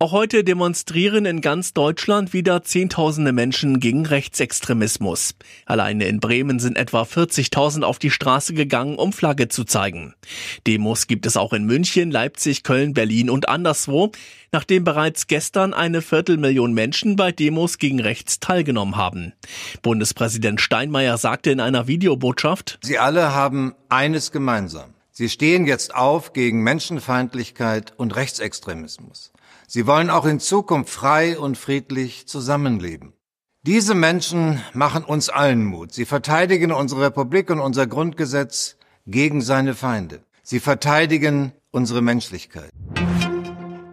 Auch heute demonstrieren in ganz Deutschland wieder Zehntausende Menschen gegen Rechtsextremismus. Alleine in Bremen sind etwa 40.000 auf die Straße gegangen, um Flagge zu zeigen. Demos gibt es auch in München, Leipzig, Köln, Berlin und anderswo, nachdem bereits gestern eine Viertelmillion Menschen bei Demos gegen rechts teilgenommen haben. Bundespräsident Steinmeier sagte in einer Videobotschaft, Sie alle haben eines gemeinsam. Sie stehen jetzt auf gegen Menschenfeindlichkeit und Rechtsextremismus. Sie wollen auch in Zukunft frei und friedlich zusammenleben. Diese Menschen machen uns allen Mut. Sie verteidigen unsere Republik und unser Grundgesetz gegen seine Feinde. Sie verteidigen unsere Menschlichkeit.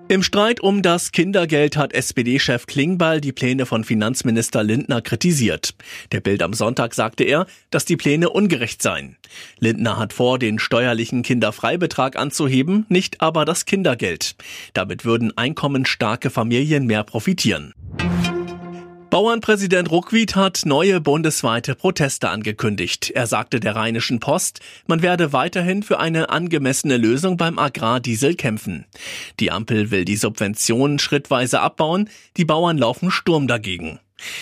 Im Streit um das Kindergeld hat SPD-Chef Klingbeil die Pläne von Finanzminister Lindner kritisiert. Der Bild am Sonntag sagte er, dass die Pläne ungerecht seien. Lindner hat vor, den steuerlichen Kinderfreibetrag anzuheben, nicht aber das Kindergeld. Damit würden einkommensstarke Familien mehr profitieren. Bauernpräsident Ruckwied hat neue bundesweite Proteste angekündigt. Er sagte der Rheinischen Post, man werde weiterhin für eine angemessene Lösung beim Agrardiesel kämpfen. Die Ampel will die Subventionen schrittweise abbauen, die Bauern laufen Sturm dagegen.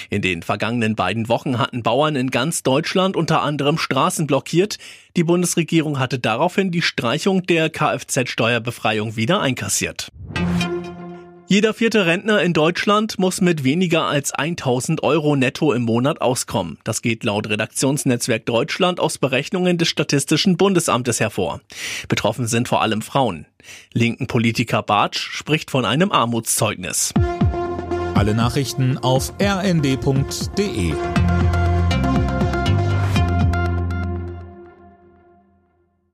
In den vergangenen beiden Wochen hatten Bauern in ganz Deutschland unter anderem Straßen blockiert. Die Bundesregierung hatte daraufhin die Streichung der Kfz-Steuerbefreiung wieder einkassiert. Jeder vierte Rentner in Deutschland muss mit weniger als 1000 Euro netto im Monat auskommen. Das geht laut Redaktionsnetzwerk Deutschland aus Berechnungen des Statistischen Bundesamtes hervor. Betroffen sind vor allem Frauen. Linken Politiker Bartsch spricht von einem Armutszeugnis. Alle Nachrichten auf rnd.de